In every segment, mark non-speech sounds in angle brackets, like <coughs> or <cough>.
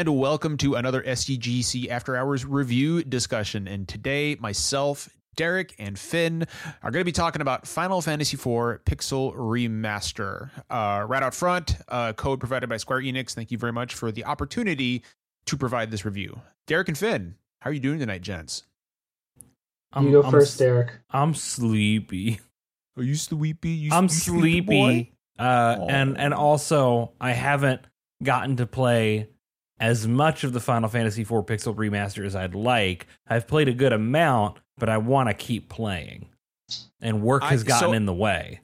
and welcome to another SDGC After Hours review discussion. And today, myself, Derek, and Finn are going to be talking about Final Fantasy IV Pixel Remaster. Uh, right out front, uh, code provided by Square Enix. Thank you very much for the opportunity to provide this review. Derek and Finn, how are you doing tonight, gents? I'm, you go I'm first, s- Derek. I'm sleepy. Are you sleepy? You I'm you sleepy boy? sleepy. Uh, Aw. and and also I haven't gotten to play as much of the Final Fantasy IV Pixel Remaster as I'd like. I've played a good amount, but I want to keep playing, and work I- has gotten so- in the way.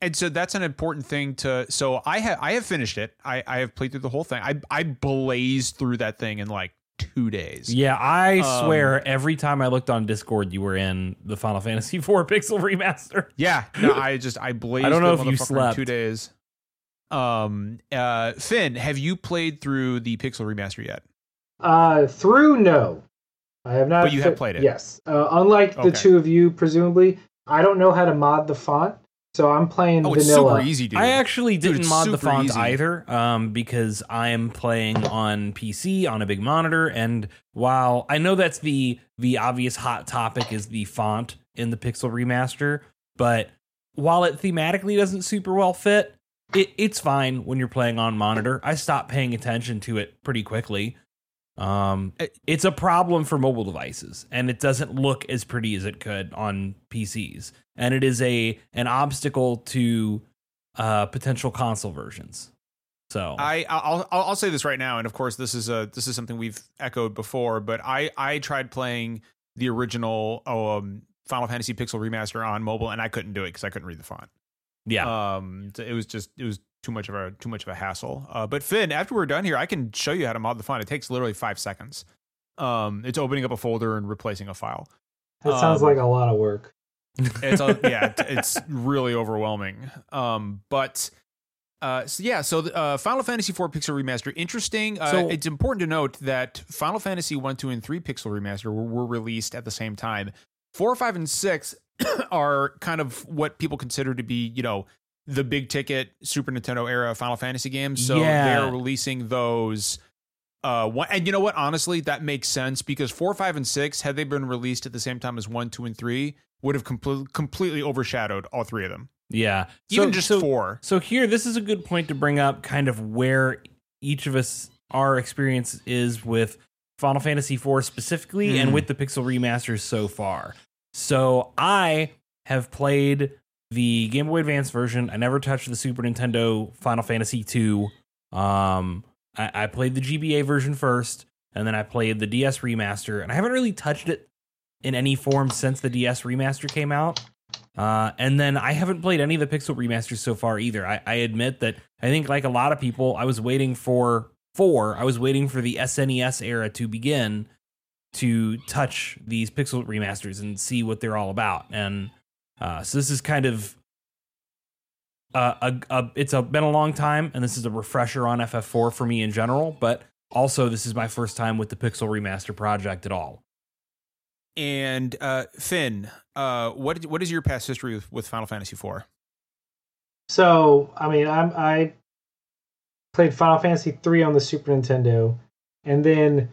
And so that's an important thing to. So I have I have finished it. I I have played through the whole thing. I I blazed through that thing in like two days. Yeah, I Um, swear every time I looked on Discord, you were in the Final Fantasy <laughs> IV Pixel Remaster. Yeah, no, I just I blazed. I don't know if you in slept. two days. Um, uh, Finn, have you played through the Pixel remaster yet? Uh, through no, I have not. But you have played it? Yes. Uh, unlike the Okay. two of you, presumably, I don't know how to mod the font, so I'm playing Oh, it's super easy, dude. I actually Dude, didn't mod the font easy. either, um, because I am playing on PC on a big monitor, and while I know that's the the obvious hot topic is the font in the Pixel remaster, but while it thematically doesn't super well fit, it, it's fine when you're playing on monitor. I stopped paying attention to it pretty quickly. Um, It- it's a problem for mobile devices, and it doesn't look as pretty as it could on PCs, and it is a an obstacle to uh, potential console versions. So I I'll, I'll I'll say this right now, and of course this is a this is something we've echoed before, but I I tried playing the original um Final Fantasy Pixel remaster on mobile, and I couldn't do it because I couldn't read the font. Yeah, Um, it was just it was too much of a too much of a hassle. Uh, but Finn, after we're done here, I can show you how to mod the font. It takes literally five seconds. Um, it's opening up a folder and replacing a file. That sounds um, like a lot of work. <laughs> It's a, yeah, <laughs> it's really overwhelming. Um, but uh, so yeah, so the, uh, Final Fantasy IV Pixel Remaster, interesting. Uh, So- it's important to note that Final Fantasy One, Two, and Three Pixel Remaster were, were released at the same time. Four, five, and six <coughs> are kind of what people consider to be, you know, the big ticket Super Nintendo era Final Fantasy games. So Yeah. they're releasing those. Uh, one, and you know what? Honestly, that makes sense because four, five, and six, had they been released at the same time as one, two, and three, would have compl- completely overshadowed all three of them. yeah. Even So- just so, four. So here, this is a good point to bring up, kind of where each of us our experience is with Final Fantasy IV specifically, Mm. and with the Pixel remasters so far. So I have played the Game Boy Advance version. I never touched the Super Nintendo Final Fantasy II. Um, I, I played the GBA version first, and then I played the DS remaster, and I haven't really touched it in any form since the DS remaster came out. Uh, and then I haven't played any of the Pixel remasters so far either. I, I admit that I think, like a lot of people, I was waiting for four. I was waiting for the SNES era to begin to touch these Pixel remasters and see what they're all about. And uh, so this is kind of uh, a, a it's a, been a long time, and this is a refresher on FF4 for me in general. But also, this is my first time with the Pixel remaster project at all. And uh, Finn, uh, what what is your past history with, with Final Fantasy IV? So, I mean, I'm I played Final Fantasy three on the Super Nintendo, and then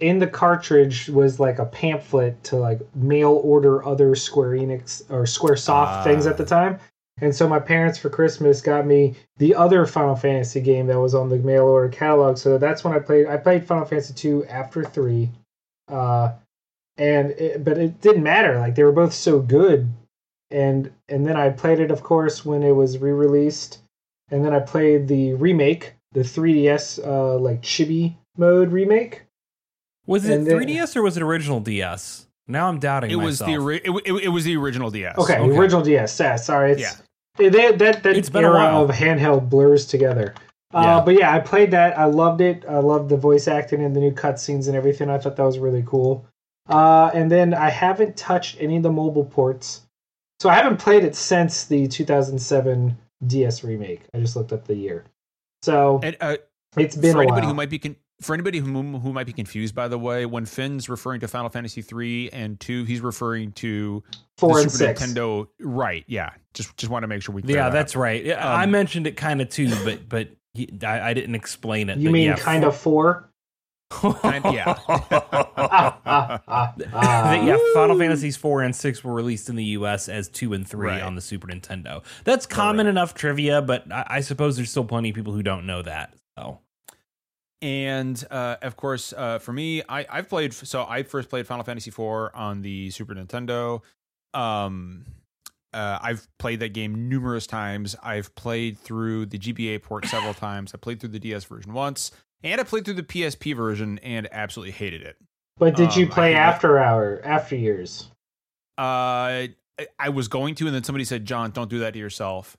in the cartridge was like a pamphlet to like mail order other Square Enix or Square Soft Ah. things at the time. And so my parents for Christmas got me the other Final Fantasy game that was on the mail order catalog. So that's when I played. I played Final Fantasy two after three, uh, and it, but it didn't matter. Like they were both so good and and then I played it, of course, when it was re-released, and then I played the remake, the 3DS uh, like chibi mode remake. Was it And then- 3DS or was it original DS? Now I'm doubting It was myself. the ori- it, it, it was the original DS. Okay, Okay. original DS. Yeah, sorry, it's Yeah. it- they, that that It's been a era of handheld blurs together. Uh, Yeah. But yeah, I played that. I loved it. I loved the voice acting and the new cutscenes and everything. I thought that was really cool. Uh, and then I haven't touched any of the mobile ports, so I haven't played it since the 2007 DS remake. I just looked up the year. So And uh, it's been for a anybody while. who might be con- for anybody who who might be confused, by the way, when Finn's referring to Final Fantasy three and two, he's referring to Four the and Super six. Nintendo. Right? Yeah. Just just want to make sure we. Clear yeah, that that's up. right. Yeah, I Um, mentioned it kind of too, but but he, I, I didn't explain it. You mean yeah, kind four- of four? Kind- yeah. Ah, ah, ah, ah. Yeah, Final Fantasies 4 and 6 were released in the US as 2 and 3 Right. on the Super Nintendo. That's common enough trivia, but I, I suppose there's still plenty of people who don't know that. So, And uh, of course, uh, for me, I, I've played. So I first played Final Fantasy IV on the Super Nintendo. Um, uh, I've played that game numerous times. I've played through the GBA port several <coughs> times. I played through the DS version once, and I played through the PSP version and absolutely hated it. But did you Um, I play after hour, after years? Uh, I, I was going to, and then somebody said, "John, don't do that to yourself."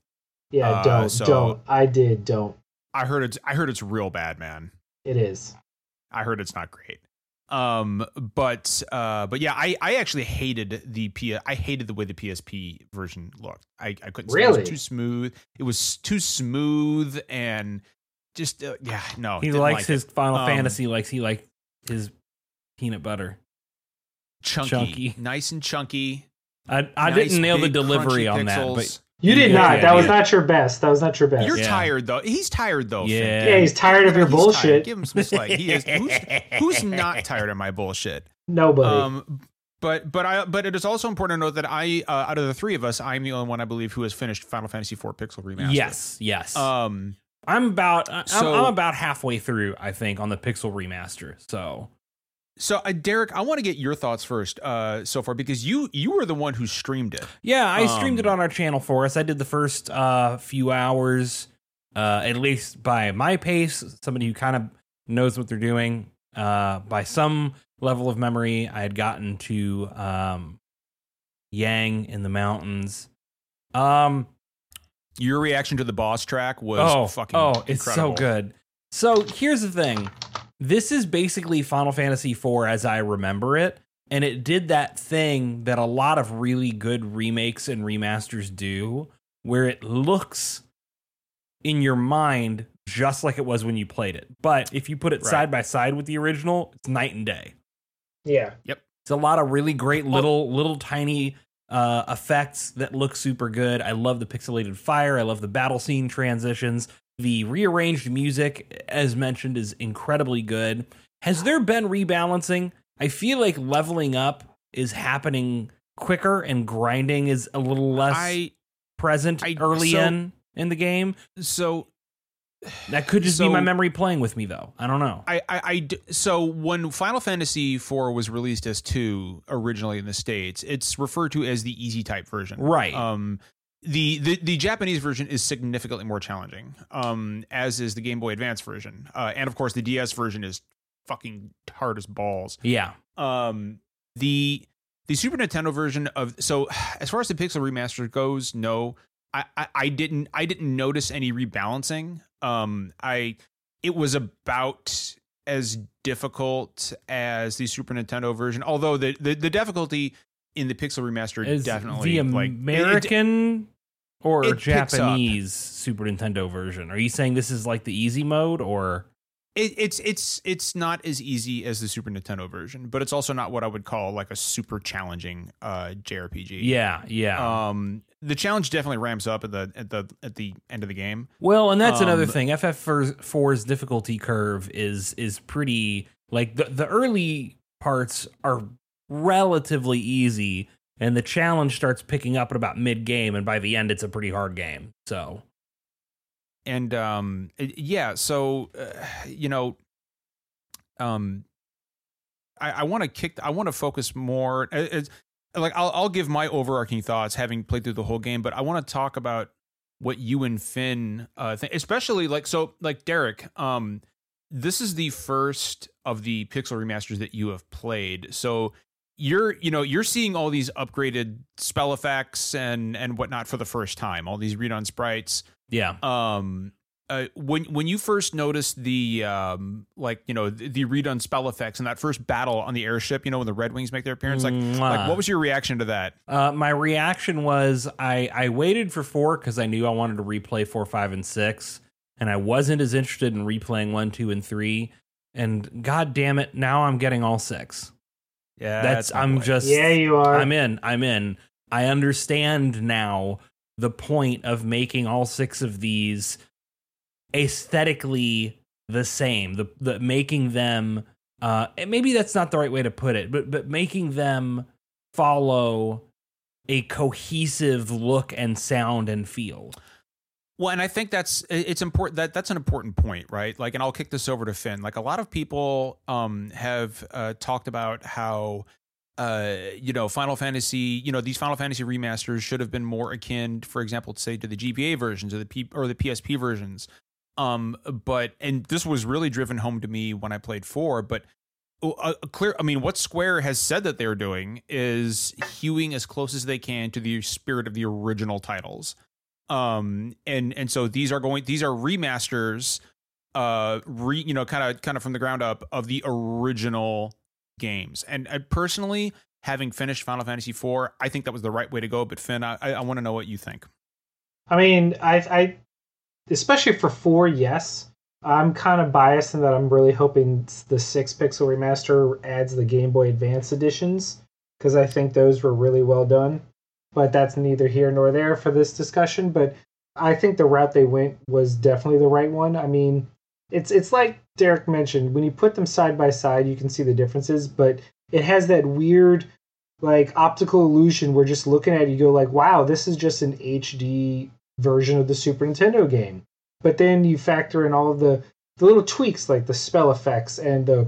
Yeah, Uh, don't, so- don't. I did, don't. I heard it's. I heard it's real bad, man. It is. I heard it's not great. Um, but uh, but yeah, I I actually hated the P. I hated the way the PSP version looked. I I couldn't. stand it. It Really? was too smooth. It was too smooth and just uh, yeah. No, he likes like his Final Um, Fantasy likes he like his peanut butter. chunky, chunky. nice and chunky. I, I nice, didn't nail the delivery crunchy on that, but pixels. You did Yeah, not. yeah, that was not your best. That was not your best. You're Yeah. tired though. He's tired though. Finn. Yeah. yeah, he's tired of your He's bullshit. tired. Give him some slack. He is. Who's, who's not tired of my bullshit? Nobody. Um, but but I but it is also important to note that I uh, out of the three of us, I'm the only one I believe who has finished Final Fantasy IV Pixel Remaster. yes, yes. Um. I'm about I'm, so- I'm about halfway through, I think, on the Pixel remaster. So So uh, Derek, I want to get your thoughts first. Uh, so far because you you were the one who streamed it. yeah, I streamed it Um, on our channel for us. I did the first uh, few hours, uh, at least by my pace. Somebody who kind of knows what they're doing. Uh, by some level of memory, I had gotten to um, Yang in the mountains. Um, Your reaction to the boss track was oh, fucking oh, it's so good. So here's the thing: this is basically Final Fantasy IV as I remember it, and it did that thing that a lot of really good remakes and remasters do, where it looks in your mind just like it was when you played it. But if you put it Right. side by side with the original, it's night and day. yeah. Yep. It's a lot of really great little little tiny uh, effects that look super good. I love the pixelated fire. I love the battle scene transitions. The rearranged music, as mentioned, is incredibly good. Has there been rebalancing? I feel like leveling up is happening quicker and grinding is a little less I present I- early so- in in the game. so That could just be my memory playing with me, though. I don't know. I, I, I so when Final Fantasy IV was released as two originally in the states, it's referred to as the easy type version. Right. Um, the, the the Japanese version is significantly more challenging, um, as is the Game Boy Advance version, uh, and of course the DS version is fucking hard as balls. yeah. Um, the the Super Nintendo version of so <sighs> as far as the Pixel remaster goes, no, I, I, I didn't I didn't notice any rebalancing. Um, I it was about as difficult as the Super Nintendo version, although the the, the difficulty in the Pixel remaster Is definitely the like it- American or it. Japanese Super Nintendo version? Are you saying this is like the easy mode or It, it's it's it's not as easy as the Super Nintendo version, but it's also not what I would call like a super challenging uh, JRPG. yeah, yeah. Um, the challenge definitely ramps up at the at the at the end of the game. well, and that's another um, thing. FF4's difficulty curve is is pretty like the the early parts are relatively easy and the challenge starts picking up at about mid game and by the end it's a pretty hard game. So, And um, yeah, so uh, you know, um, I, I want to kick. I want to focus more. uh, It's, like I'll I'll give my overarching thoughts, having played through the whole game, but I want to talk about what you and Finn uh, think, especially like so like Derek. Um, this is the first of the pixel remasters that you have played, so you're you know you're seeing all these upgraded spell effects and and whatnot for the first time, all these redone sprites yeah. um uh, when when you first noticed the um like you know the, the redone spell effects in that first battle on the airship, you know when the Red Wings make their appearance, like Mwah. like what was your reaction to that? Uh, my reaction was I I waited for four because I knew I wanted to replay four, five, and six, and I wasn't as interested in replaying one, two, and three. And god damn it, now I'm getting all six. Yeah, That's I'm just Yeah, you are. I'm in. I'm in. I understand now the point of making all six of these aesthetically the same. The the making them Uh, maybe that's not the right way to put it, but but making them follow a cohesive look and sound and feel. Well, and I think that's it's important that that's an important point, right? Like, and I'll kick this over to Finn. Like, a lot of people um, have uh, talked about how uh, you know, Final Fantasy, you know, these Final Fantasy remasters should have been more akin, for example, to say to the GBA versions or the P- or the PSP versions. Um, but and this was really driven home to me when I played four. But uh, clear, I mean, what Square has said that they're doing is hewing as close as they can to the spirit of the original titles. Um, and and so these are going, these are remasters, uh, re, you know, kind of kind of from the ground up of the original games. And I personally, having finished Final Fantasy IV, I think that was the right way to go. But Finn, I, I want to know what you think. I mean, I, I, especially for four, yes. I'm kind of biased in that I'm really hoping the six pixel remaster adds the Game Boy Advance editions because I think those were really well done. But that's neither here nor there for this discussion. But I think the route they went was definitely the right one. I mean, it's it's like Derek mentioned, when you put them side by side, you can see the differences, but it has that weird like optical illusion where just looking at it, you go like, wow, this is just an HD version of the Super Nintendo game. But then you factor in all of the, the little tweaks like the spell effects and the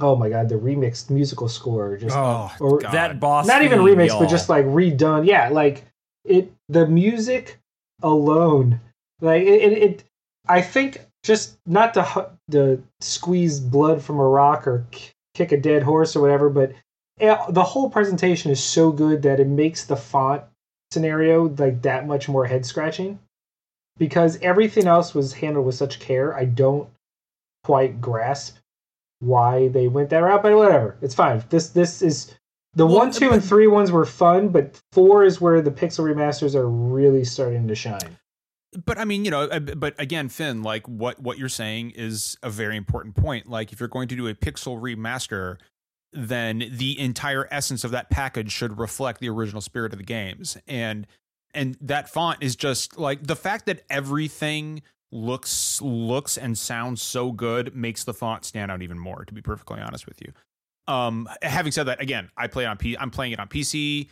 oh my god, the remixed musical score. Just oh, or god. that boss. Not even remixed, but just like redone. Yeah, like it the music alone. Like it, it, it I think just not to to squeeze blood from a rock or kick a dead horse or whatever, but eh, the whole presentation is so good that it makes the font scenario like that much more head scratching because everything else was handled with such care. I don't quite grasp why they went that route, but whatever, it's fine. This this is the well, one, two, and three ones were fun, but four is where the pixel remasters are really starting to shine but I mean, you know, uh, but again, Finn, like what what you're saying is a very important point. Like if you're going to do a pixel remaster, then the entire essence of that package should reflect the original spirit of the games. And and that font is just like the fact that everything looks looks and sounds so good makes the font stand out even more to be perfectly honest with you. Um having said that again, I play on P I'm playing it on PC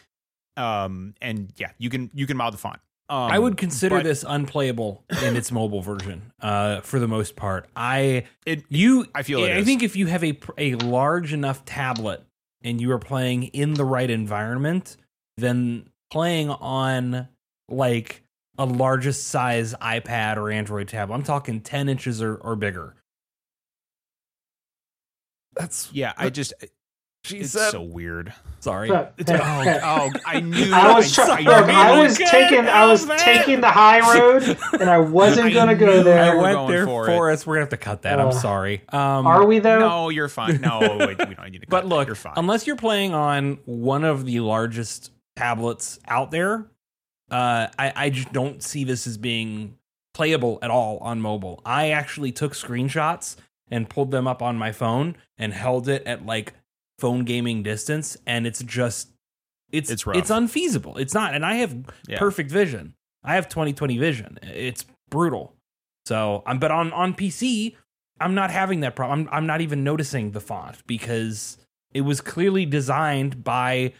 um and yeah, you can you can mod the font. Um, I would consider but, this unplayable in its mobile version, uh, for the most part. I it you I feel I is. think if you have a a large enough tablet and you are playing in the right environment, then playing on like a largest size iPad or Android tablet, I'm talking 10 inches or, or bigger. That's yeah. I just she it's said, so weird. Sorry. oh, oh, I knew. <laughs> I was, try- I, I was taking. I was taking the high <laughs> road, and I wasn't going to go there. I went there for, for us. We're gonna have to cut that. Uh, I'm sorry. Um, are we though? No, you're fine. No, <laughs> wait, we don't need to. but look, you're fine. Unless you're playing on one of the largest tablets out there, uh, I, I just don't see this as being playable at all on mobile. I actually took screenshots and pulled them up on my phone and held it at like phone gaming distance and it's just it's it's, it's unfeasible. It's not and I have yeah. perfect vision. I have 2020 vision. It's brutal. So, I'm but on on PC, I'm not having that problem. I'm, I'm not even noticing the font because it was clearly designed by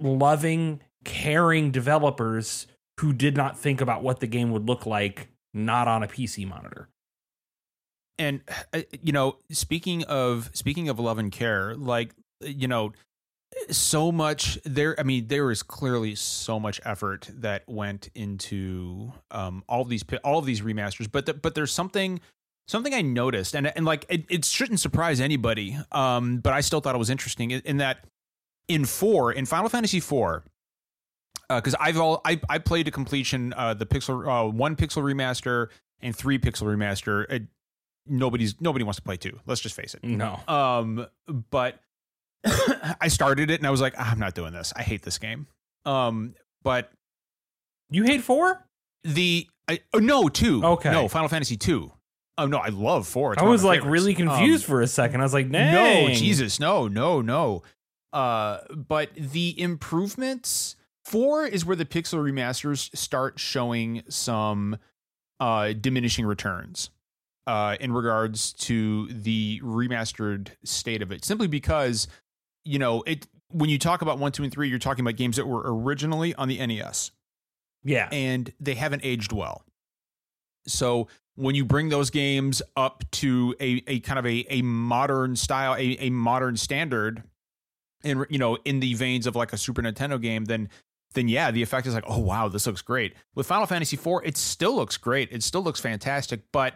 loving, caring developers who did not think about what the game would look like not on a PC monitor. And uh, you know speaking of speaking of love and care like you know so much there i mean there is clearly so much effort that went into um all of these all of these remasters but the, but there's something something i noticed and and like it, it shouldn't surprise anybody um but i still thought it was interesting in, in that in 4 in final fantasy 4 because uh, I've all I, I played to completion uh, the pixel uh, one pixel remaster and three pixel remaster. It, nobody's nobody wants to play two. Let's just face it. No. Um, but <coughs> I started it and I was like, ah, I'm not doing this. I hate this game. Um, but you hate four? The I, oh, no two. Okay. No, Final Fantasy two. Oh no, I love four. It's I was like really confused um, for a second. I was like, Dang. no, Jesus, no, no, no. Uh, but the improvements four is where the pixel remasters start showing some uh diminishing returns uh, in regards to the remastered state of it, simply because you know it. When you talk about one, two, and three, you're talking about games that were originally on the NES Yeah. and they haven't aged well. So when you bring those games up to a, a kind of a, a modern style, a, a modern standard, and you know, in the veins of like a Super Nintendo game, then then yeah, the effect is like, oh wow, this looks great. With Final Fantasy IV, it still looks great. It still looks fantastic. But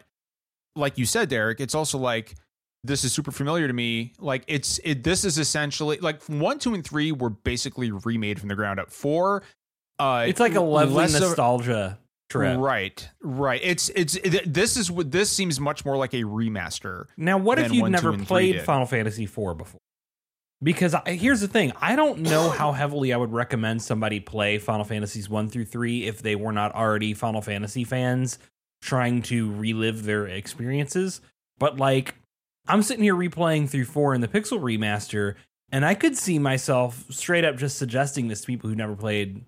like you said, Derek, it's also like this is super familiar to me. Like it's it this is essentially like one, two, and three were basically remade from the ground up. Four uh It's like a lovely nostalgia trip. Right, right. It's it's th- this is what this seems much more like a remaster. Now, what if you've one, never two, and three played. Final Fantasy IV before? Because I, here's the thing, I don't know how heavily I would recommend somebody play Final Fantasies 1 through 3 if they were not already Final Fantasy fans trying to relive their experiences. But like I'm sitting here replaying through 4 in the Pixel remaster and I could see myself straight up just suggesting this to people who never played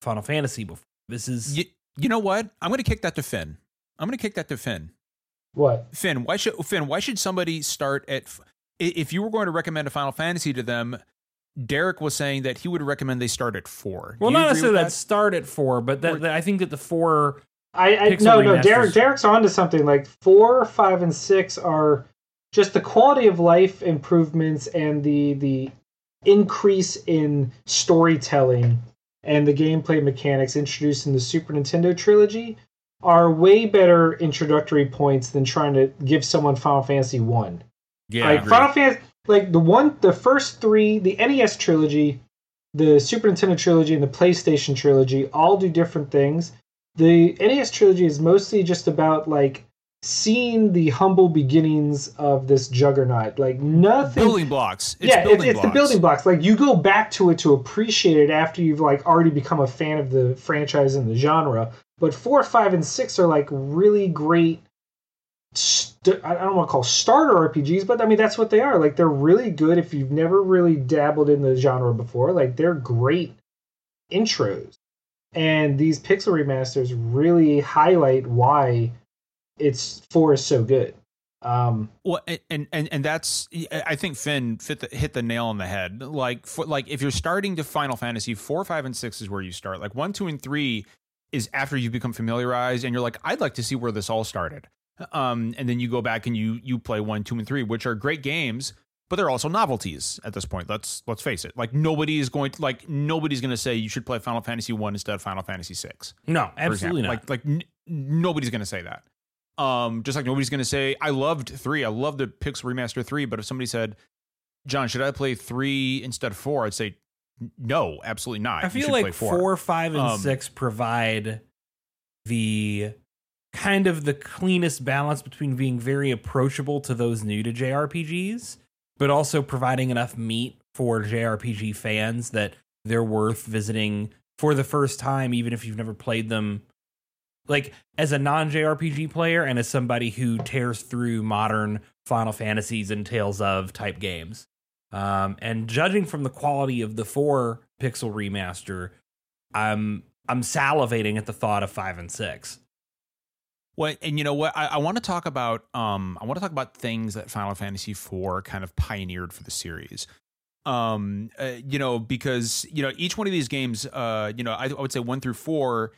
Final Fantasy before. This is You, you know what? I'm going to kick that to Finn. I'm going to kick that to Finn. What? Finn, why should Finn? Why should somebody start at? F- i- If you were going to recommend a Final Fantasy to them, Derek was saying that he would recommend they start at four. well, not necessarily with that start at 4, but that, Or- that I think that the 4 I, I no no. Derek Derek's on to something like four, five, and six are just the quality of life improvements and the the increase in storytelling and the gameplay mechanics introduced in the Super Nintendo trilogy are way better introductory points than trying to give someone Final Fantasy one. Yeah, like Final Fantasy, like the one, the first three, the NES trilogy, the Super Nintendo trilogy, and the PlayStation trilogy all do different things. The NES trilogy is mostly just about like seeing the humble beginnings of this juggernaut. Like nothing. building blocks? It's yeah, it's, building it's the blocks. building blocks. Like you go back to it to appreciate it after you've like already become a fan of the franchise and the genre. But four, five, and six are like really great. St- I don't want to call starter RPGs, but I mean that's what they are. Like they're really good if you've never really dabbled in the genre before. Like they're great intros, and these pixel remasters really highlight why it's four is so good. Um, Well, and and and that's I think Finn the, hit the nail on the head. Like for, like if you're starting to Final Fantasy four, five, and six is where you start. Like one, two, and three is after you become familiarized, and you're like, I'd like to see where this all started. Um, and then you go back and you you play one, two, and three, which are great games, but they're also novelties at this point. Let's let's face it. Like nobody is going to like nobody's going to say you should play Final Fantasy one instead of Final Fantasy six No, absolutely not. Like like n- nobody's gonna say that. Um, just like nobody's gonna say I loved three. I loved the Pixel Remaster three. But if somebody said, John, should I play three instead of four? I'd say no, absolutely not. I feel like four. five, and Um, six provide the kind of the cleanest balance between being very approachable to those new to JRPGs, but also providing enough meat for JRPG fans that they're worth visiting for the first time, even if you've never played them. Like as a non JRPG player and as somebody who tears through modern Final Fantasies and Tales of type games. Um, and judging from the quality of the four pixel remaster, I'm I'm salivating at the thought of five and six. Well, and you know what? I, I want to talk about um I want to talk about things that Final Fantasy IV kind of pioneered for the series. Um, uh, you know, because you know each one of these games, uh, you know, I, I would say one through four,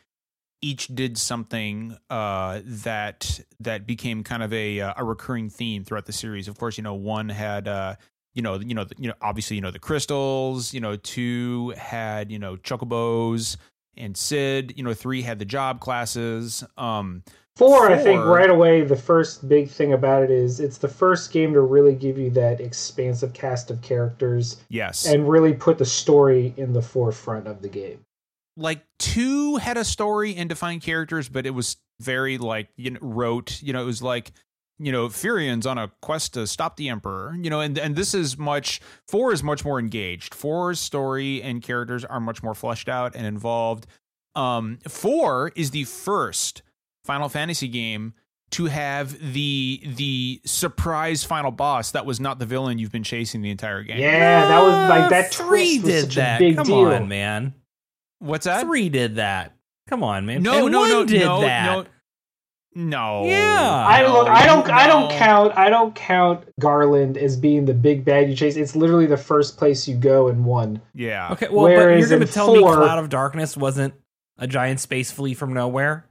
each did something uh that that became kind of a uh, a recurring theme throughout the series. Of course, you know, one had uh you know, you know, you know, obviously, you know, the crystals. You know, two had you know chocobos and Cid. You know, three had the job classes. Um, Four, I think right away, the first big thing about it is it's the first game to really give you that expansive cast of characters yes, and really put the story in the forefront of the game. like two had a story and defined characters, but it was very like you know rote. You know, it was like you know Firion's on a quest to stop the Emperor. You know, and and this is much four is much more engaged. Four's story and characters are much more fleshed out and involved. Um, four is the first Final Fantasy game to have the the surprise final boss that was not the villain you've been chasing the entire game. Yeah, that was like that Three twist was did such that. a big Come deal. on, man. What's that? Three did that. Come on, man. No, And no, one no, did no, that. no. No. Yeah. I don't. I don't. I don't count. I don't count Garland as being the big bad you chase. It's literally the first place you go in one. Yeah. Okay, well, but you're going to in tell me Cloud of Darkness wasn't a giant space flea from nowhere?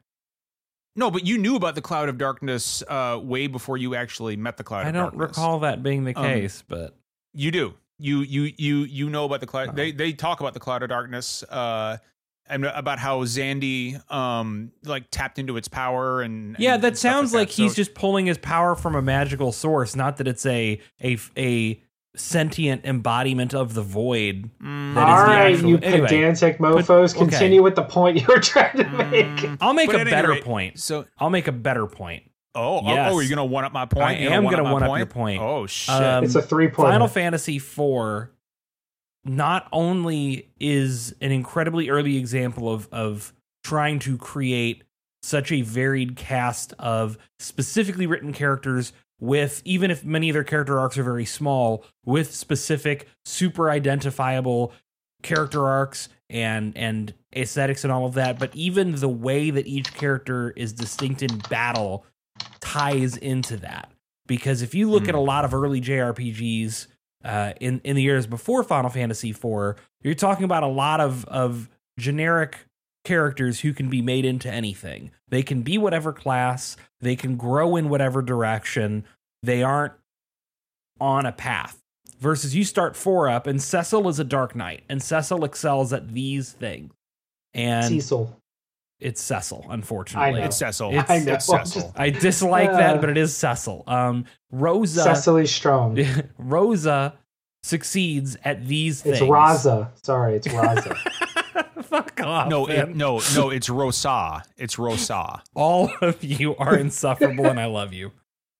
No, but you knew about the cloud of darkness uh, way before you actually met the cloud of darkness. I don't darkness. recall that being the Um, case, but You do. You you you you know about the cloud. Oh. They they talk about the cloud of darkness. Uh, and about how Xande um like tapped into its power and yeah, and that sounds like, that. he's So- just pulling his power from a magical source, not that it's a a a sentient embodiment of the void. Mm, That All is the right, actual- you anyway. pedantic mofo's. okay. Continue with the point you were trying to make. mm, I'll make but a better rate, point. So I'll make a better point. oh oh, Yes. oh you're gonna one up my point. I am one-up gonna my one up your point. Oh shit. Um, It's a three point. Final Fantasy IV not only is an incredibly early example of of trying to create such a varied cast of specifically written characters with even if many of their character arcs are very small with specific super identifiable character arcs and and aesthetics and all of that but even the way that each character is distinct in battle ties into that because if you look Hmm. at a lot of early JRPGs uh, in in the years before Final Fantasy IV, you're talking about a lot of of generic characters who can be made into anything. They can be whatever class, they can grow in whatever direction. They aren't on a path. Versus you start four up, and Cecil is a Dark Knight, and Cecil excels at these things. And Cecil. it's Cecil, unfortunately. know. it's Cecil. It's- I know. It's I'm Cecil. just- I dislike Uh. that, but it is Cecil. Um, Rosa Cecily Strong. <laughs> Rosa succeeds at these It's things. It's Raza. Sorry, it's Raza. <laughs> Fuck off. no, it, no, no. It's Rosa. It's Rosa. All of you are insufferable, and I love you.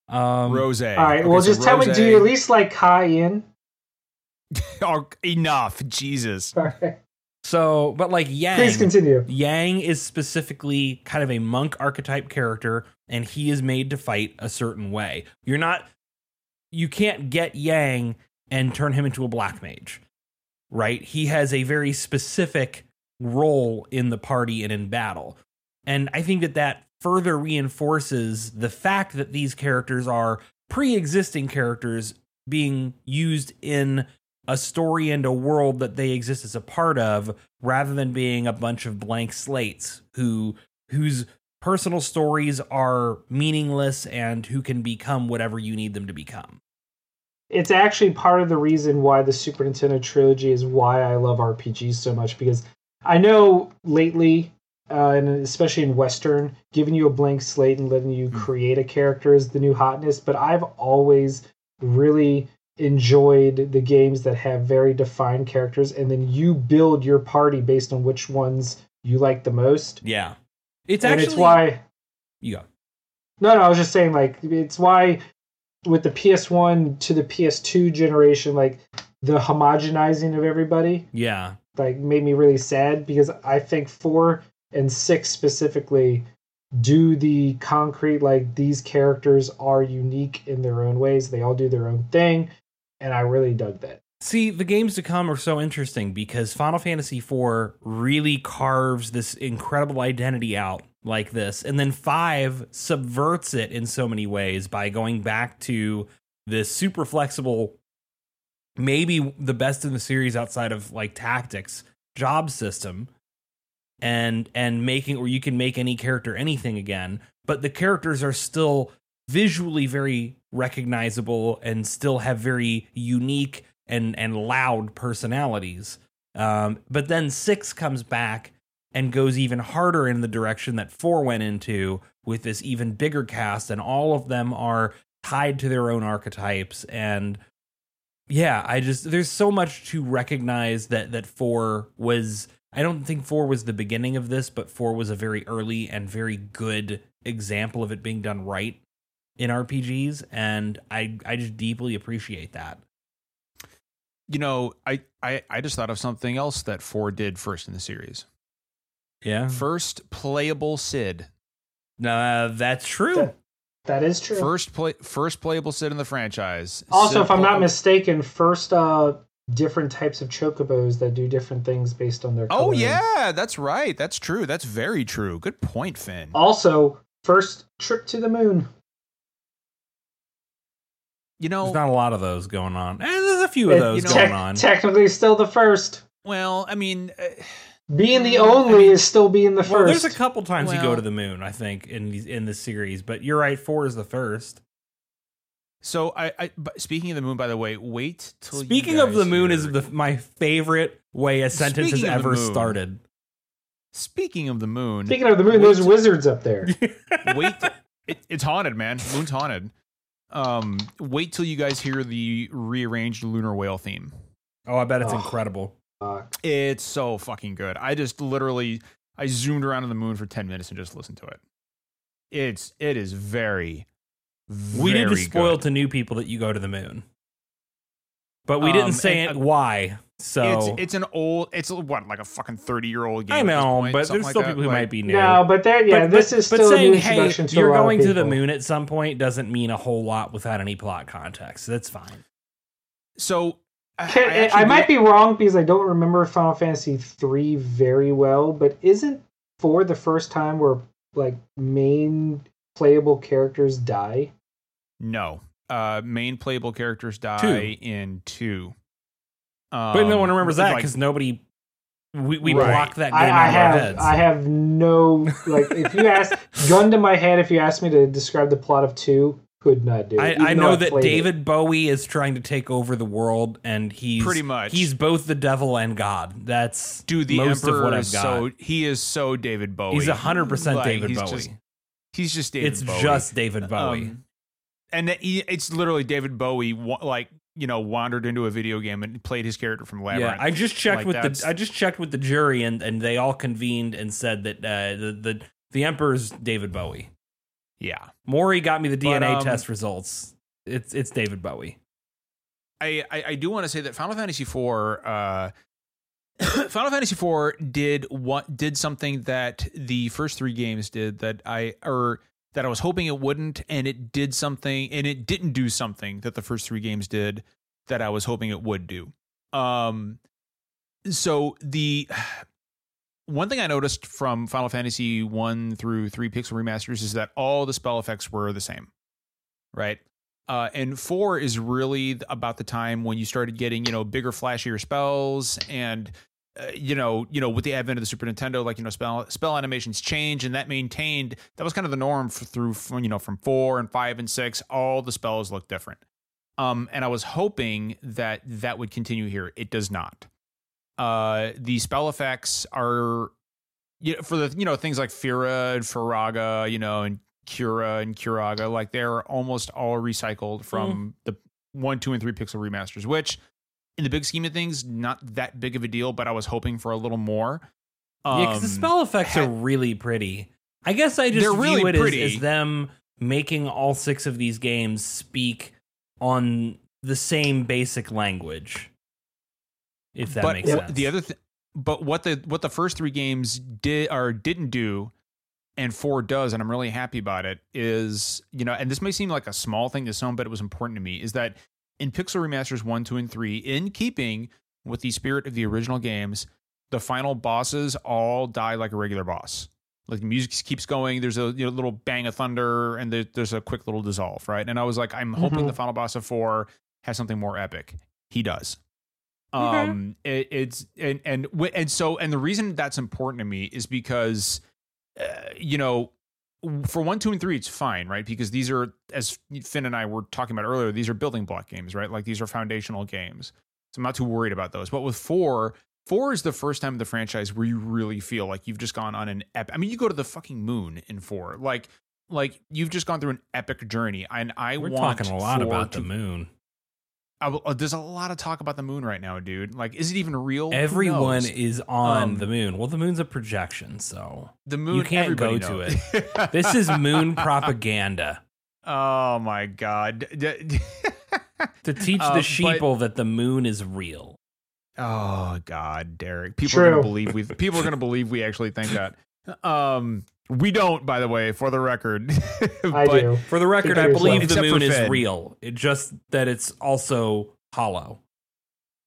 Um, Rose. All right. well, just tell me. Do you at least like Kai-In? <laughs> Oh, enough, Jesus. All right. so, but like Yang, Please continue. Yang is specifically kind of a monk archetype character, and he is made to fight a certain way. You're not, you can't get Yang and turn him into a black mage, right? He has a very specific role in the party and in battle. And I think that that further reinforces the fact that these characters are pre existing characters being used in a story and a world that they exist as a part of rather than being a bunch of blank slates who whose personal stories are meaningless and who can become whatever you need them to become. It's actually part of the reason why the Super Nintendo trilogy is why I love RPGs so much because I know lately, uh, and especially in Western, giving you a blank slate and letting you Hmm. create a character is the new hotness. But I've always really enjoyed the games that have very defined characters, and then you build your party based on which ones you like the most. Yeah. It's and actually it's why you go. no, no, I was just saying, like, it's why with the PS1 to the PS2 generation, like, the homogenizing of everybody, Yeah. Like, made me really sad because I think four and six specifically do the concrete, like, these characters are unique in their own ways. They all do their own thing. And I really dug that. See, the games to come are so interesting because Final Fantasy IV really carves this incredible identity out like this. And then 5 subverts it in so many ways by going back to this super flexible, maybe the best in the series outside of like tactics job system and and making or you can make any character anything again but the characters are still visually very recognizable and still have very unique and and loud personalities. Um, but then six comes back and goes even harder in the direction that four went into with this even bigger cast, and all of them are tied to their own archetypes. And yeah, I just there's so much to recognize that that four was. I don't think four was the beginning of this, but four was a very early and very good example of it being done right in RPGs, and I I just deeply appreciate that. You know, I, I I just thought of something else that four did first in the series. Yeah, First playable Cid. uh, that's true. That- That is true. First play first playable Cid in the franchise. also, Cid if I'm not mistaken, first uh, different types of chocobos that do different things based on their Oh yeah, that's right. That's true. That's very true. Good point, Finn. Also, First trip to the moon. You know, There's not a lot of those going on. Eh, there's a few of It- those you know- going Tec- on. Technically, still the first. well, I mean, uh, Being the Mm, I only mean- is still being the well, first. there's a couple times you go to the moon, I think, in these in this series. But you're right, four is the first. so I, I. But speaking of the moon, by the way, wait till. you Speaking of the moon, hear- is the my favorite way a sentence has Speaking of the ever moon. started. Speaking of the moon, Speaking of the moon, Wait there's wizards up there. <laughs> wait. It, it's haunted, man. Moon's haunted. Um, wait till you guys hear the rearranged lunar whale theme. Oh, I bet it's Oh. incredible. Fuck. It's so fucking good. I just literally I zoomed around on the moon for ten minutes and just listened to it. It's it is very. we need to spoil good. to new people that you go to the moon, but we Um, didn't say and, it uh, why. So It's it's an old. It's what like a fucking thirty year old game. I at know, point, but something there's like still that. people who Like, might be new. No, but there, yeah, But- this but- is but still a saying, new hey, to you're lot of going to the moon at some point doesn't mean a whole lot without any plot context. That's fine. So I, Can- I I, actually might be wrong because I don't remember Final Fantasy three very well, but isn't four the first time where like main playable characters die? no. Uh, main playable characters die Two. in two. But no Um, one remembers that like- because nobody we, we Right. block that game I, out I of our have heads. I have no like if you ask <laughs> gun to my head if you ask me to describe the plot of two, could not do. I, I know I've that played it. David Bowie is trying to take over the world, and he's Pretty much. he's both the devil and God. That's do the most emperor of what I've is got. so he is so David Bowie. he's hundred percent Like, David he's Bowie. just- He's just David it's Bowie. just David Bowie. Um, and he, it's literally David Bowie, like you know, wandered into a video game and played his character from Labyrinth. yeah, I just checked Like, with the I just checked with the jury, and, and they all convened and said that uh, the the the emperor's David Bowie. Yeah. Maury got me the But, DNA um, test results. It's it's David Bowie. I, I, I do want to say that Final Fantasy IV, uh, <coughs> Final Fantasy IV did what did something that the first three games did that I or that I was hoping it wouldn't, and it did something, and it didn't do something that the first three games did that I was hoping it would do. Um, so the one thing I noticed from Final Fantasy one through three pixel remasters is that all the spell effects were the same, right? Uh, and four is really about the time when you started getting, you know, bigger, flashier spells, and uh, you know, you know, with the advent of the Super Nintendo, like you know, spell spell animations change, and that maintained that was kind of the norm for, through, from, you know, from four and five and six, all the spells look different. Um, and I was hoping that that would continue here. It does not. Uh, the spell effects are, you know, for the you know things like Fira and Firaga, you know, and Cura and Curaga, like they're almost all recycled from the one, two, and three pixel remasters, which in the big scheme of things, not that big of a deal, but I was hoping for a little more. yeah, because the Um, spell effects are really pretty. I guess I just view really it as, as them making all six of these games speak on the same basic language. If that but makes wh- sense. the other thing, but what the what the first three games did or didn't do, and four does, and I'm really happy about it. Is you know, and this may seem like a small thing to some, but it was important to me. Is that in Pixel remasters one, two, and three, in keeping with the spirit of the original games, the final bosses all die like a regular boss. Like the music keeps going. There's a you know, little bang of thunder, and there, there's a quick little dissolve, right? And I was like, I'm hoping Mhm. the final boss of four has something more epic. He does. Um, it, it's and and and so and the reason that's important to me is because, uh, you know, for one, two, and three, it's fine, right? Because these are, as Finn and I were talking about earlier, these are building block games, right? Like these are foundational games. So I'm not too worried about those. But with four, four is the first time in the franchise where you really feel like you've just gone on an epic. I mean, you go to the fucking moon in four, like. Like you've just gone through an epic journey, and I We're want talking a lot about to the moon. I uh, there's a lot of talk about the moon right now, dude. Like, is it even real? Everyone is on Um, the moon. Well, the moon's a projection, so the moon. you can't everybody go to it. this is moon <laughs> propaganda oh my god. D- d- <laughs> to teach Uh, the but- sheeple that the moon is real. oh god, Derek. People are gonna believe we. People are gonna believe we actually think that. Um, we don't, by the way, for the record. <laughs> I But- do. For the record, I yourself. believe the Except moon is real. It just that it's also hollow.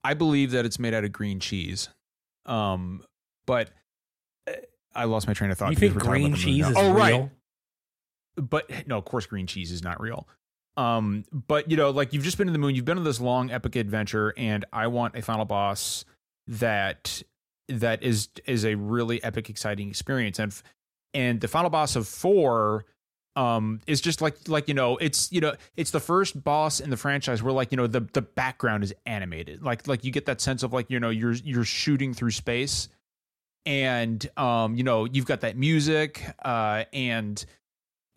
I believe that it's made out of green cheese. Um, but uh, I lost my train of thought. you because think green the cheese now. is oh, real? right. but no, of course, green cheese is not real. Um, but you know, like you've just been to the moon, you've been on this long epic adventure, and I want a final boss that that is is a really epic, exciting experience. And and the final boss of four um is just like like you know it's you know it's the first boss in the franchise where like you know the the background is animated like like you get that sense of like you know you're you're shooting through space and um you know you've got that music uh and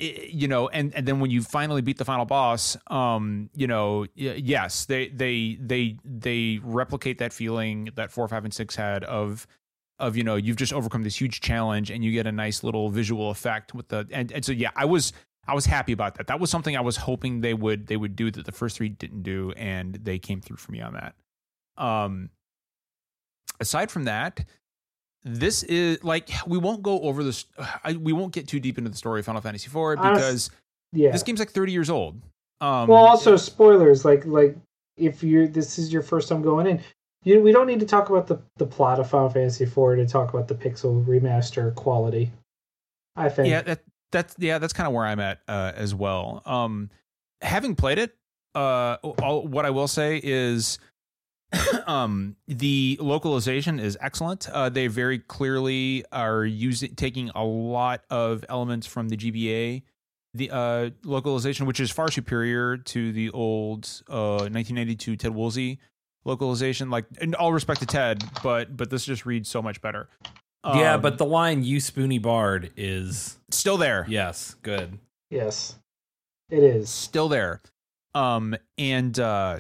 you know and and then when you finally beat the final boss um you know yes they they they they replicate that feeling that 4 5 and 6 had of of you know you've just overcome this huge challenge and you get a nice little visual effect with the and, and so yeah i was i was happy about that. That was something i was hoping they would they would do that the first three didn't do and they came through for me on that. Um aside from that this is like we won't go over this I, we won't get too deep into the story of final fantasy IV because yeah this game's like 30 years old um well also spoilers like like if you're this is your first time going in you, we don't need to talk about the, the plot of Final Fantasy IV to talk about the pixel remaster quality. I think. Yeah, that, that's yeah, that's kind of where I'm at uh, as well. Um, having played it, uh, all, what I will say is, <coughs> um, the localization is excellent. Uh, they very clearly are using taking a lot of elements from the GBA the uh, localization, which is far superior to the old uh, 1992 Ted Woolsey localization. Like, in all respect to Ted, but but this just reads so much better. Um, yeah, but the line "You spoony bard" is still there. Yes, good. Yes, it is still there. Um, and uh,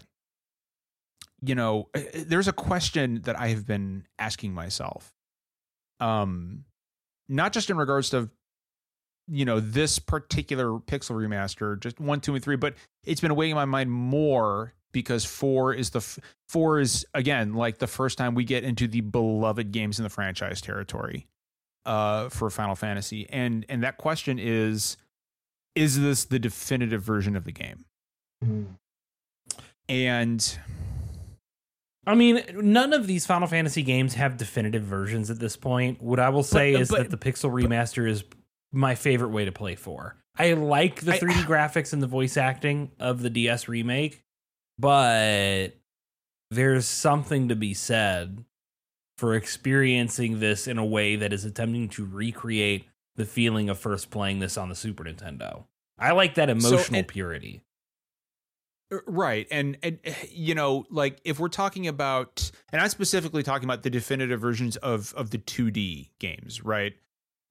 you know, uh, there's a question that I have been asking myself. Um, not just in regards to you know this particular pixel remaster just one two and three but it's been weighing in my mind more because four is the f- four is again like the first time we get into the beloved games in the franchise territory uh for Final Fantasy and and that question is is this the definitive version of the game mm-hmm. and I mean, none of these Final Fantasy games have definitive versions at this point. What I will say but, is but, that the Pixel Remaster but, is my favorite way to play four. I like the 3D I, graphics and the voice acting of the DS remake, but there's something to be said for experiencing this in a way that is attempting to recreate the feeling of first playing this on the Super Nintendo. I like that emotional so, and, purity. Uh, right. And and you know, like if we're talking about and I'm specifically talking about the definitive versions of of the 2D games, right?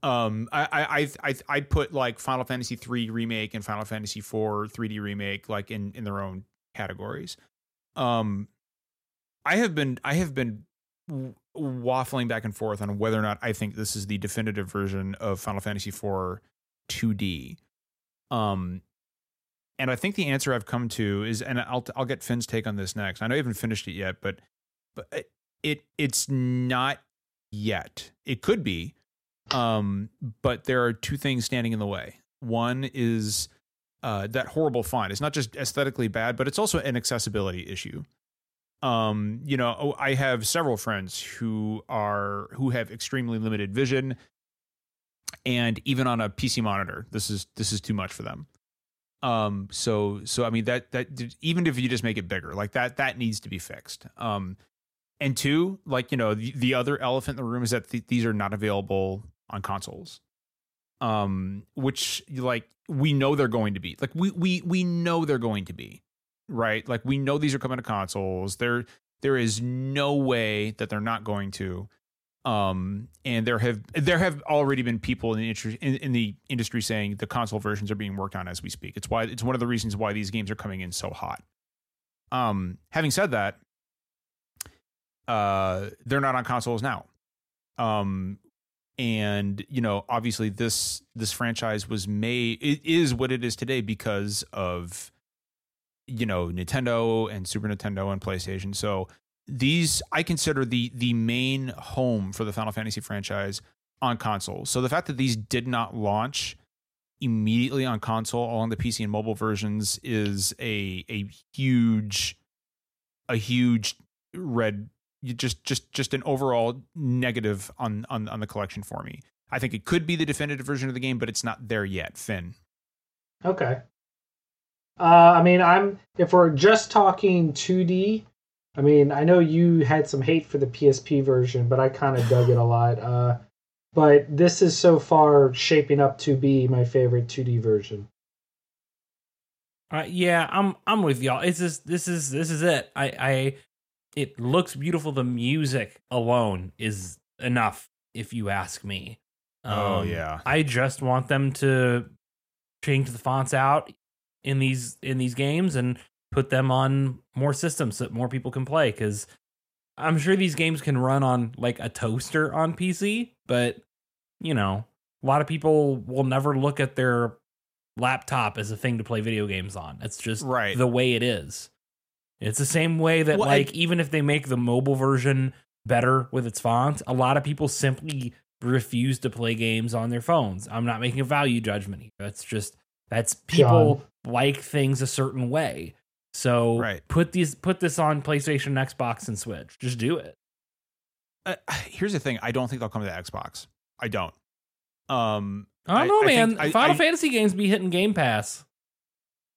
Um I I I I put like Final Fantasy 3 remake and Final Fantasy 4 3D remake like in in their own categories. Um, I have been I have been waffling back and forth on whether or not I think this is the definitive version of Final Fantasy IV 2D. Um, and I think the answer I've come to is, and I'll I'll get Finn's take on this next. I know you haven't finished it yet, but but it it's not yet. It could be, um, but there are two things standing in the way. One is uh, that horrible font. It's not just aesthetically bad, but it's also an accessibility issue. Um, you know, oh, I have several friends who are who have extremely limited vision, and even on a PC monitor, this is this is too much for them. Um, so so I mean that that even if you just make it bigger, like that that needs to be fixed. Um, and two, like you know, the, the other elephant in the room is that th- these are not available on consoles. Um which like we know they're going to be. Like we we we know they're going to be right? Like we know these are coming to consoles. There there is no way that they're not going to um and there have there have already been people in the industry in, in, the industry saying the console versions are being worked on as we speak. It's why it's one of the reasons why these games are coming in so hot. Um having said that uh they're not on consoles now. Um and you know obviously this this franchise was made it is what it is today because of you know Nintendo and Super Nintendo and PlayStation. So these I consider the the main home for the Final Fantasy franchise on console so the fact that these did not launch immediately on console along the PC and mobile versions is a a huge a huge red just just just an overall negative on on on the collection for me. I think it could be the definitive version of the game, but it's not there yet. Finn. Okay. Uh, I mean, I'm if we're just talking 2D. I mean, I know you had some hate for the PSP version, but I kind of dug it a lot. Uh, but this is so far shaping up to be my favorite 2D version. Uh, yeah, I'm I'm with y'all. It's just this is this is it. I I it looks beautiful. The music alone is enough, if you ask me. Oh, Um, yeah. I just want them to change the fonts out in these in these games and put them on more systems so that more people can play. Because I'm sure these games can run on like a toaster on PC, but you know, a lot of people will never look at their laptop as a thing to play video games on. It's just Right. the way it is. It's the same way that Well, I- like even if they make the mobile version better with its font, a lot of people simply refuse to play games on their phones. I'm not making a value judgment here. That's just that's people like things a certain way. So Right. put these put this on PlayStation, Xbox, and Switch. Just do it. Uh, <sighs> here's the thing: I don't think they'll come to the Xbox. I don't. Um, I don't know, I man. I- Final I- Fantasy games be hitting Game Pass.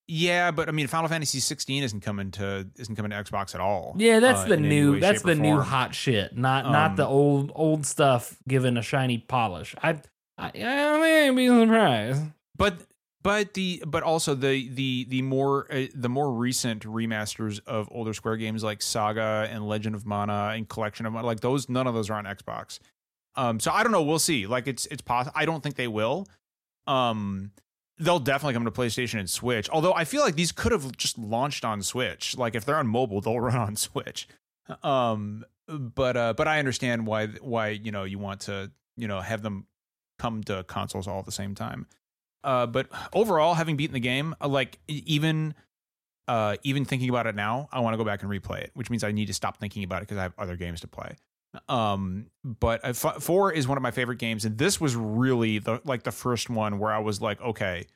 yeah, but I mean, Final Fantasy 16 isn't coming to isn't coming to Xbox at all. Yeah, that's uh, the new way, that's the new hot shit. Not not Um, the old old stuff given a shiny polish. I I, I may be surprised. but but the but also the the the more uh, the more recent remasters of older Square games like Saga and Legend of Mana and Collection of Mana, like those none of those are on Xbox. Um, so I don't know. We'll see. Like it's it's possible. I don't think they will. Um, they'll definitely come to PlayStation and Switch. Although I feel like these could have just launched on Switch. Like if they're on mobile, they'll <laughs> run on Switch. Um, but uh, but I understand why why you know you want to you know have them come to consoles all at the same time. Uh, but overall, having beaten the game, uh, like even uh, even thinking about it now, I want to go back and replay it, which means I need to stop thinking about it because I have other games to play. Um, but uh, f- four is one of my favorite games, and this was really the like the first one where I was like, okay,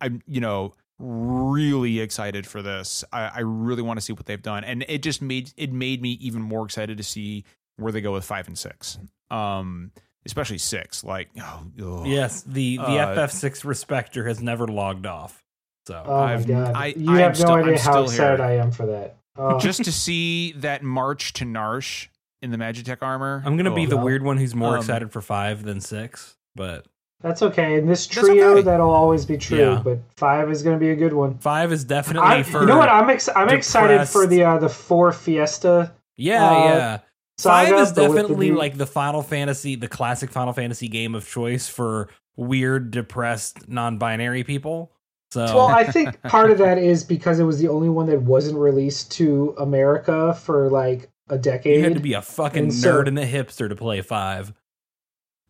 I'm you know really excited for this. I, I really want to see what they've done, and it just made it made me even more excited to see where they go with five and six. Um, especially six. Like, oh, ugh. Yes, the the Uh, FF6 respecter has never logged off. So Oh I've- my god! I- you I have no still- I'm idea how still excited. I am for that. Oh, just to see that march to Narshe in the Magitech armor. I'm gonna be oh. the well, weird one who's more um, excited for five than six. But that's okay. In this trio, okay. that'll always be true. Yeah. But five is going to be a good one. five is definitely I, for you know what? I'm ex- I'm excited for the uh, the four Fiesta yeah uh, yeah. Saga. Five is but the definitely new- like the Final Fantasy, the classic Final Fantasy game of choice for weird, depressed, non-binary people. So Well, I think part of that is because it was the only one that wasn't released to America for like a decade. you had to be a fucking And so- nerd and a hipster to play five.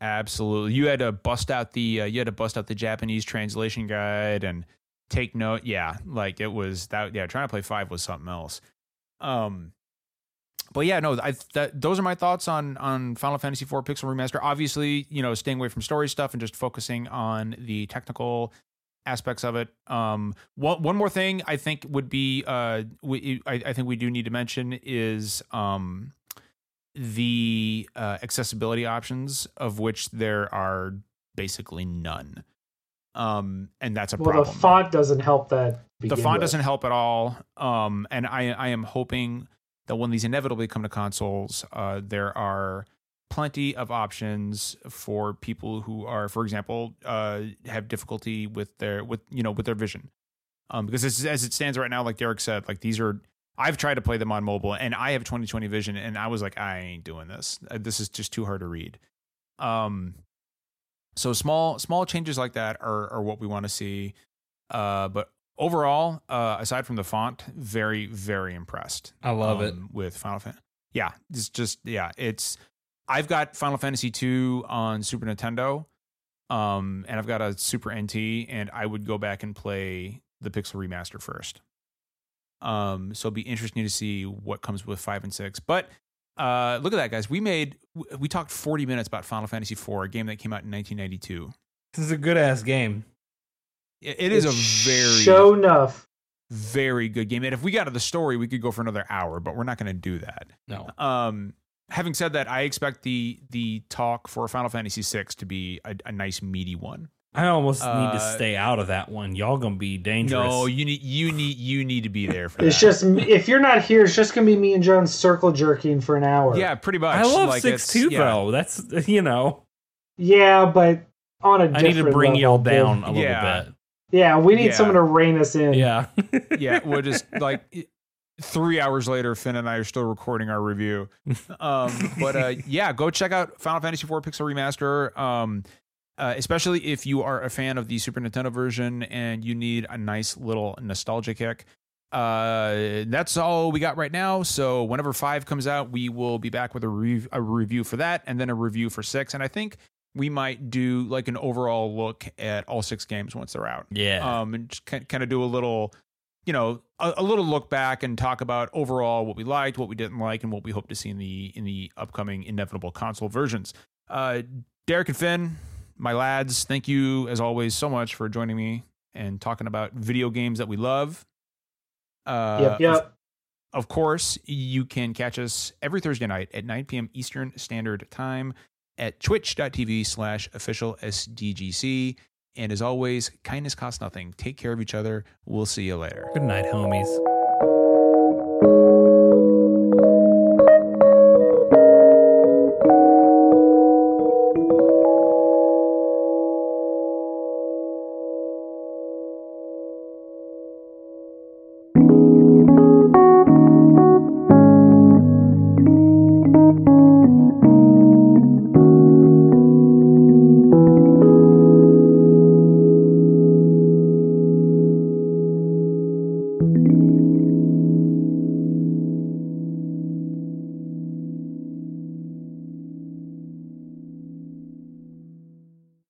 Absolutely. You had to bust out the uh, you had to bust out the Japanese translation guide and take note. Yeah, like it was that. Yeah, trying to play five was something else. Um, but yeah, no, I that those are my thoughts on on Final Fantasy IV Pixel Remaster. Obviously, you know, staying away from story stuff and just focusing on the technical aspects of it. Um, one one more thing I think would be uh, we, I, I think we do need to mention is um the uh, accessibility options of which there are basically none. Um, and that's a well, problem the font doesn't help that. the font with. doesn't help at all. Um, and I I am hoping that when these inevitably come to consoles, uh, there are plenty of options for people who are, for example, uh, have difficulty with their with you know with their vision. Um, because as, as it stands right now, like Derek said, like these are I've tried to play them on mobile, and I have 20/20 vision, and I was like, I ain't doing this. Uh, This is just too hard to read. Um, so small small changes like that are are what we want to see. Uh, but overall, uh, aside from the font, very very impressed. I love it. um, with Final Fantasy. Yeah, it's just yeah, it's. I've got Final Fantasy two on Super Nintendo, um, and I've got a Super NT, and I would go back and play the Pixel remaster first. Um, so it'll be interesting to see what comes with five and six. But uh, look at that, guys. We made we talked forty minutes about Final Fantasy IV, a game that came out in 1992. This is a good ass game. It, it is a very show enough. very good game. And if we got to the story, we could go for another hour, but we're not going to do that. No. Um, having said that, I expect the the talk for Final Fantasy VI to be a, a nice meaty one. I almost need to Uh, stay out of that one. Y'all gonna be dangerous. No, you need you need you need to be there for It's that. just if you're not here, it's just gonna be me and John circle jerking for an hour. yeah, pretty much. I love like, six two yeah. though. That's you know. yeah, but on a I need to bring level, y'all down a little Yeah. Yeah, we need Yeah. someone to rein us in. Yeah. <laughs> yeah, we're just <laughs> like three hours later, Finn and I are still recording our review. Um, <laughs> but uh, yeah, go check out Final Fantasy IV Pixel Remaster. Um, uh, especially if you are a fan of the Super Nintendo version and you need a nice little nostalgia kick. Uh, that's all we got right now. So whenever five comes out, we will be back with a, rev- a review for that, and then a review for six. And I think we might do like an overall look at all six games once they're out Yeah. um, and just kind of do a little, you know, a, a little look back and talk about overall what we liked, what we didn't like, and what we hope to see in the in the upcoming inevitable console versions. Uh, Derek and Finn, my lads, thank you as always so much for joining me and talking about video games that we love. Uh, Yep, yep. Of course, you can catch us every Thursday night at 9 p.m. Eastern Standard Time at twitch.tv slash official SDGC. And as always, kindness costs nothing. Take care of each other. We'll see you later. Good night, homies.